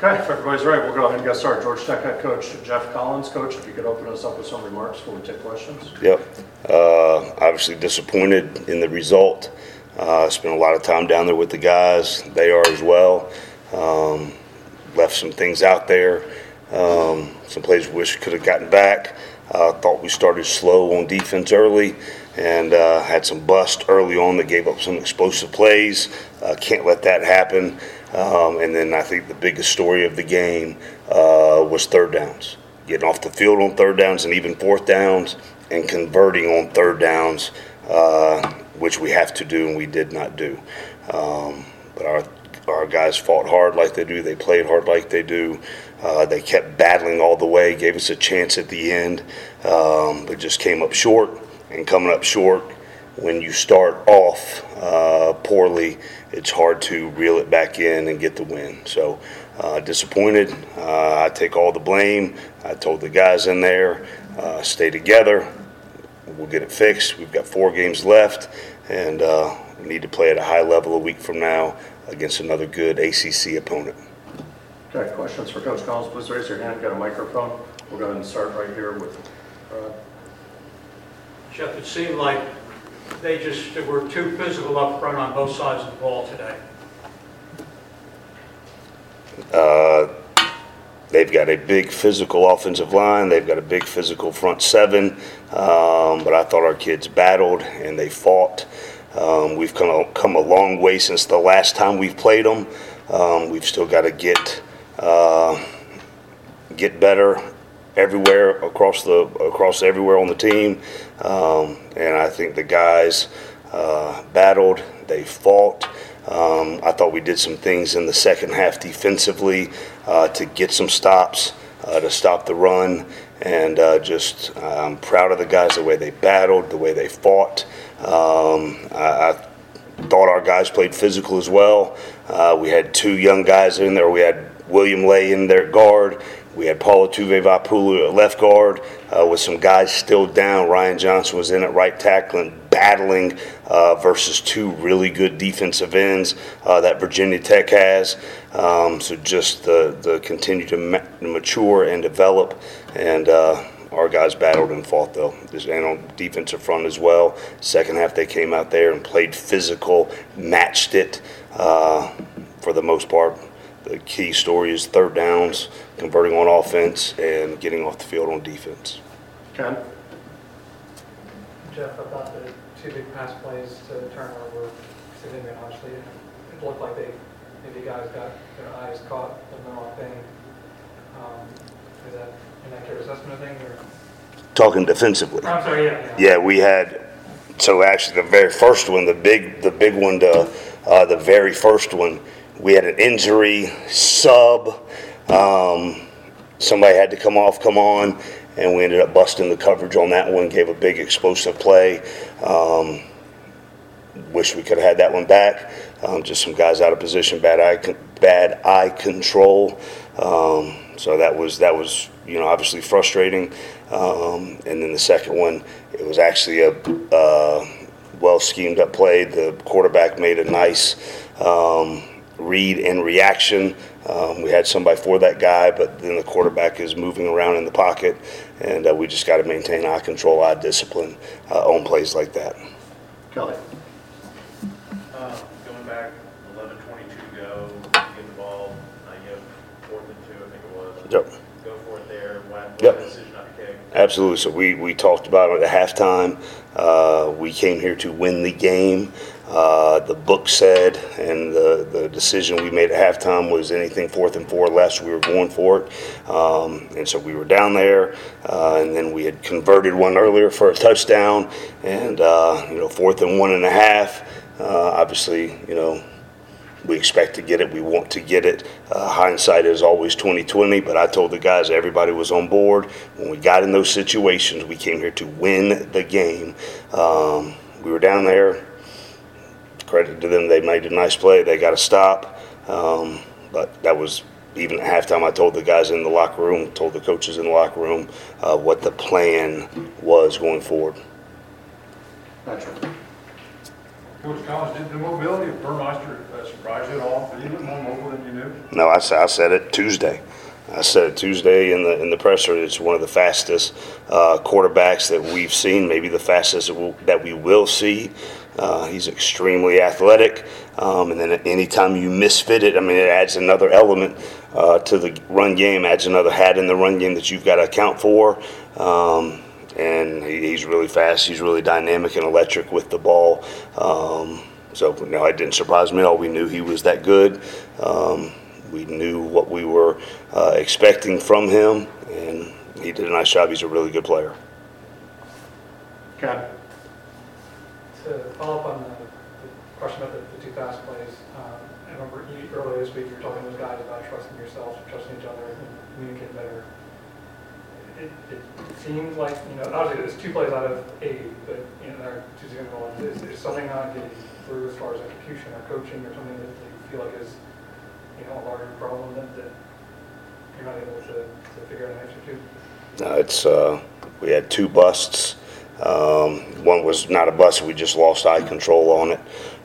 Okay, if everybody's ready, we'll go ahead and get started. Georgia Tech head coach Geoff Collins. Coach, if you could open us up with some remarks before we take questions. Yep. Uh, Obviously disappointed in the result. Uh, Spent a lot of time down there with the guys. They are as well. Um, Left some things out there. Um, Some plays we wish we could have gotten back. Uh, Thought we started slow on defense early and uh, had some bust early on that gave up some explosive plays. Uh, Can't let that happen. Um, And then I think the biggest story of the game uh, was third downs getting off the field on third downs and even fourth downs and converting on third downs, uh, which we have to do and we did not do. Um, but our our guys fought hard like they do. They played hard like they do. Uh, they kept battling all the way. Gave us a chance at the end, um, but just came up short. And coming up short, when you start off uh, poorly, it's hard to reel it back in and get the win. So uh, disappointed. Uh, I take all the blame. I told the guys in there, uh, stay together. We'll get it fixed. We've got four games left, and uh, we need to play at a high level a week from now against another good ACC opponent. Okay, questions for Coach Collins, please raise your hand, Got a microphone. We'll go ahead and start right here with, uh, Geoff, it seemed like they just were too physical up front on both sides of the ball today. Uh, They've got a big physical offensive line. They've got a big physical front seven. Um, but I thought our kids battled and they fought. Um, we've come a, come a long way since the last time we've played them. Um, we've still got to get uh, get better everywhere across the across everywhere on the team. Um, and I think the guys uh, battled. They fought. Um, I thought we did some things in the second half defensively uh, to get some stops, uh, to stop the run, and uh, just I'm proud of the guys the way they battled, the way they fought. Um, I, I thought our guys played physical as well. Uh, we had two young guys in there. We had William Lay in their guard. We had Paula Tuve Vaipulu at left guard uh, with some guys still down. Ryan Johnson was in at right tackling, battling uh, versus two really good defensive ends uh, that Virginia Tech has. Um, so just the, the continue to ma- mature and develop. And uh, our guys battled and fought though, and on defensive front as well. Second half they came out there and played physical, matched it uh, for the most part. The key story is third downs, converting on offense, and getting off the field on defense. Ken? Geoff, I thought the two big pass plays to the turnover were significant, obviously. It looked like they, maybe guys got their eyes caught in the wrong thing. Um, Is that an accurate assessment of things, or? Talking defensively. I'm sorry, yeah. Yeah, we had, so actually the very first one, the big, the big one, to, uh, the very first one, we had an injury sub. Um, somebody had to come off, come on, and we ended up busting the coverage on that one, gave a big explosive play. Um, wish we could have had that one back. Um, just some guys out of position, bad eye, con- bad eye control. Um, so that was that was you know obviously frustrating. Um, and then the second one, it was actually a uh, well schemed up play. The quarterback made a nice um, read and reaction. Um, we had somebody for that guy, but then the quarterback is moving around in the pocket, and uh, we just got to maintain eye control, eye discipline uh, on plays like that. Kelly? Uh, Going back, 11, 22 go, get the ball, uh, you have fourth and two, I think it was. Yep. Go for it there, why, why Yep. decision not to kick? Absolutely. So we, we talked about it at halftime. Uh, we came here to win the game. Uh, the book said, and the, the decision we made at halftime was anything fourth and four less, we were going for it. Um, and so we were down there, uh, and then we had converted one earlier for a touchdown, and uh, you know fourth and one and a half. Uh, obviously, you know we expect to get it. We want to get it. Uh, hindsight is always 2020, but I told the guys everybody was on board. When we got in those situations, we came here to win the game. Um, we were down there. Credit to them, they made a nice play. They got a stop. Um, but that was even at halftime. I told the guys in the locker room, told the coaches in the locker room, uh, what the plan was going forward. Patrick. Coach Collins, did the mobility of Burmeister uh, surprise you at all? Did he look more mobile than you knew? No, I, I said it Tuesday. I said it Tuesday in the in the presser. It's one of the fastest uh, quarterbacks that we've seen, maybe the fastest that we'll, that we will see. Uh, he's extremely athletic, um, and then anytime you misfit it, I mean, it adds another element uh, to the run game, adds another hat in the run game that you've got to account for. Um, and he, he's really fast. He's really dynamic and electric with the ball. Um, so no, it didn't surprise me at all. We knew he was that good. Um, we knew what we were uh, expecting from him, and he did a nice job. He's a really good player. Ken. To follow up on the the question about the the two fast plays, um, I remember you- earlier this week, you were talking to those guys about trusting yourselves, trusting each other, and communicating better. It, it seems like, you know, obviously it's two plays out of eight, but, you know, there are two zero involved. Is there something not getting through as far as execution or coaching or something that you feel like is, you know, a larger problem that, that you're not able to, to figure out an answer to? No, it's uh, we had two busts. Um, one was not a bust; we just lost eye control on it.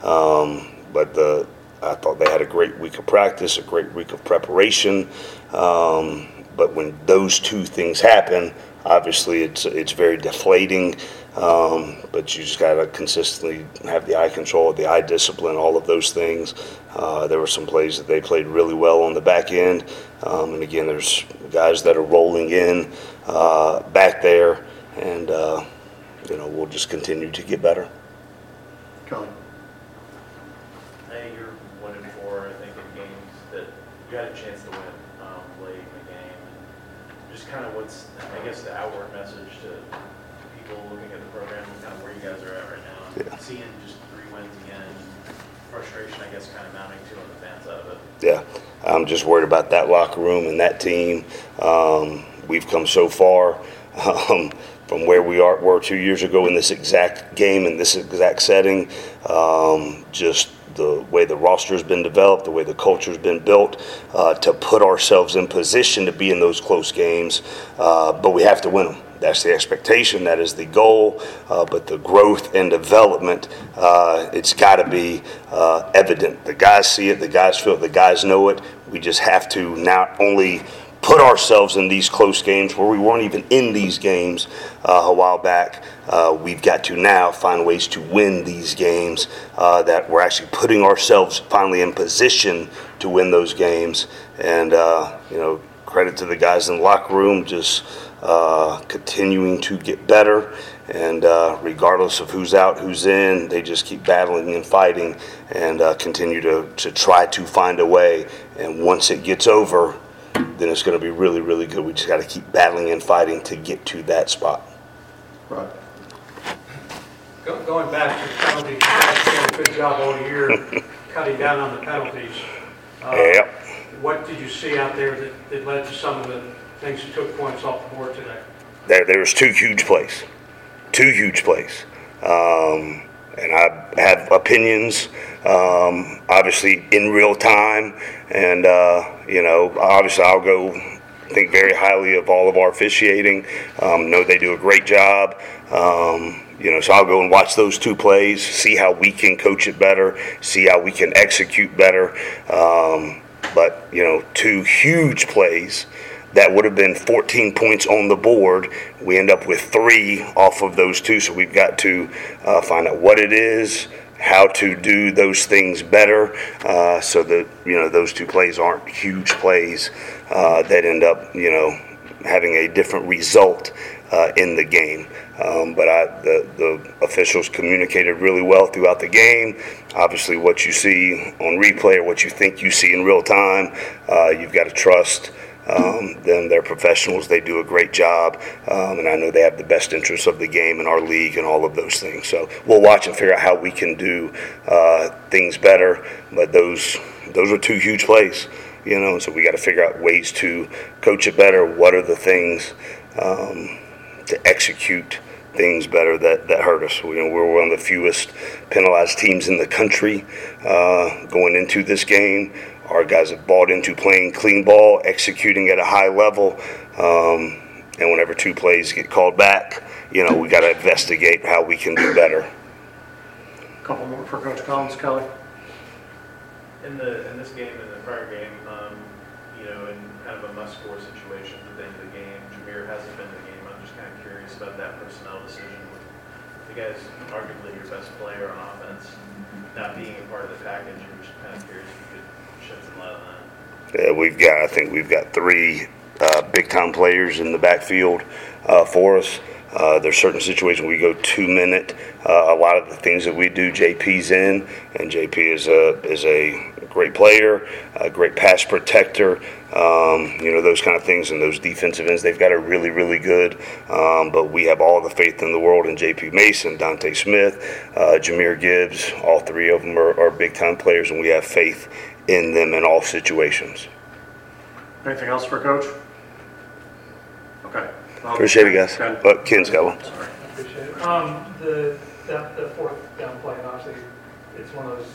Um, but the I thought they had a great week of practice, a great week of preparation. Um, but when those two things happen, obviously it's it's very deflating. Um, but you just got to consistently have the eye control, the eye discipline, all of those things. Uh, there were some plays that they played really well on the back end, um, and again, there's guys that are rolling in uh, back there, and uh, you know we'll just continue to get better. Kelly. Hey, you're one and four, I think, in games that you had a chance to win um, late in the game. And Just kind of what's, I guess, the outward message to people looking at the program, and kind of where you guys are at right now. Yeah. Seeing just three wins again, frustration, I guess, kind of mounting too on the fans out of it. Yeah, I'm just worried about that locker room and that team. Um, we've come so far um, from where we are were two years ago in this exact game in this exact setting. Um, just the way the roster has been developed, the way the culture has been built, uh, to put ourselves in position to be in those close games. Uh, but we have to win them. That's the expectation. That is the goal. Uh, but the growth and development, uh, it's got to be uh, evident. The guys see it. The guys feel it. The guys know it. We just have to not only put ourselves in these close games where we weren't even in these games uh, a while back. Uh, we've got to now find ways to win these games uh, that we're actually putting ourselves finally in position to win those games. And, uh, you know, credit to the guys in the locker room, just uh, continuing to get better. And uh, regardless of who's out, who's in, they just keep battling and fighting and continue to, to try to find a way. And once it gets over, then it's going to be really, really good. We just got to keep battling and fighting to get to that spot. Right. Go- Going back to the penalties, you guys did a good job all year cutting down on the penalties. Uh, Yep. What did you see out there that, that led to some of the things that took points off the board today? There, there was two huge plays, two huge plays, um, and I have opinions. Um, obviously, in real time, and uh, you know, obviously, I'll go think very highly of all of our officiating. Um, know they do a great job. Um, you know, so I'll go and watch those two plays, see how we can coach it better, see how we can execute better. Um, but you know, two huge plays that would have been 14 points on the board. We end up with three off of those two, so we've got to uh, find out what it is, how to do those things better, uh, so that you know those two plays aren't huge plays uh, that end up you know having a different result uh, in the game. Um, but I, the, the officials communicated really well throughout the game. Obviously, what you see on replay or what you think you see in real time, uh, you've got to trust um, them. They're professionals. They do a great job, um, and I know they have the best interests of the game and our league and all of those things. So we'll watch and figure out how we can do uh, things better. But those those are two huge plays, you know. So we got to figure out ways to coach it better. What are the things? Um, to execute things better that, that hurt us. You know, we're one of the fewest penalized teams in the country uh, going into this game. Our guys have bought into playing clean ball, executing at a high level. Um, and whenever two plays get called back, you know, we got to investigate how we can do better. A Couple more for Coach Collins, Kelly. In the, in this game, in the prior game, um, you know, in kind of a must-score situation at the end of the game, Jahmyr hasn't been in the game. I'm just kind of curious about that personnel decision. The guy's arguably your best player on offense, not being a part of the package. I'm just kind of curious if you could Uh, we've got, I think we've got three uh, big-time players in the backfield uh, for us. Uh, there's certain situations we go two-minute. Uh, a lot of the things that we do, JP's in, and JP is a is a great player, a great pass protector. Um, you know those kind of things, and those defensive ends. They've got a really, really good. Um, but we have all the faith in the world in JP Mason, Dontae Smith, uh, Jahmyr Gibbs. All three of them are, are big-time players, and we have faith in them in all situations. Anything else for Coach? Okay. Um, Appreciate it, guys. Ken? Uh, Ken's got one. Sorry. Appreciate it. Um, the, that, the fourth down play, and obviously, it's one of those,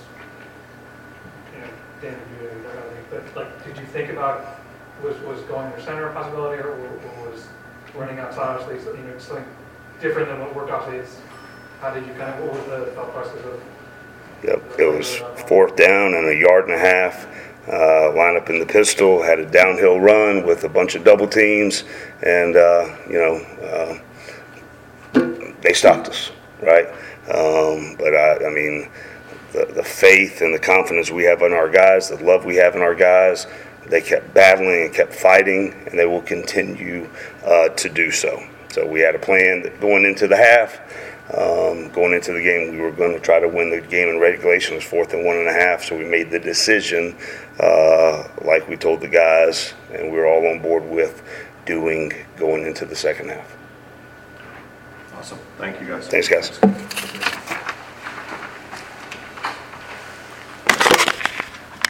you know, Danny Buda, that kind of thing, but like, did you think about, was, was going to center a possibility, or or was running outside, obviously, so, you know, something different than what worked, obviously, it's, how did you kind of, what was the thought process of? It was fourth down and a yard and a half. Uh, line up in the pistol, had a downhill run with a bunch of double teams, and uh, you know uh, they stopped us, right? Um, but I, I mean, the, the faith and the confidence we have in our guys, the love we have in our guys, they kept battling and kept fighting, and they will continue uh, to do so. So we had a plan going into the half. Um, going into the game, we were going to try to win the game in regulation. It was fourth and one and a half, so we made the decision, uh, like we told the guys, and we were all on board with doing going into the second half. Awesome. Thank you, guys. Thanks, guys.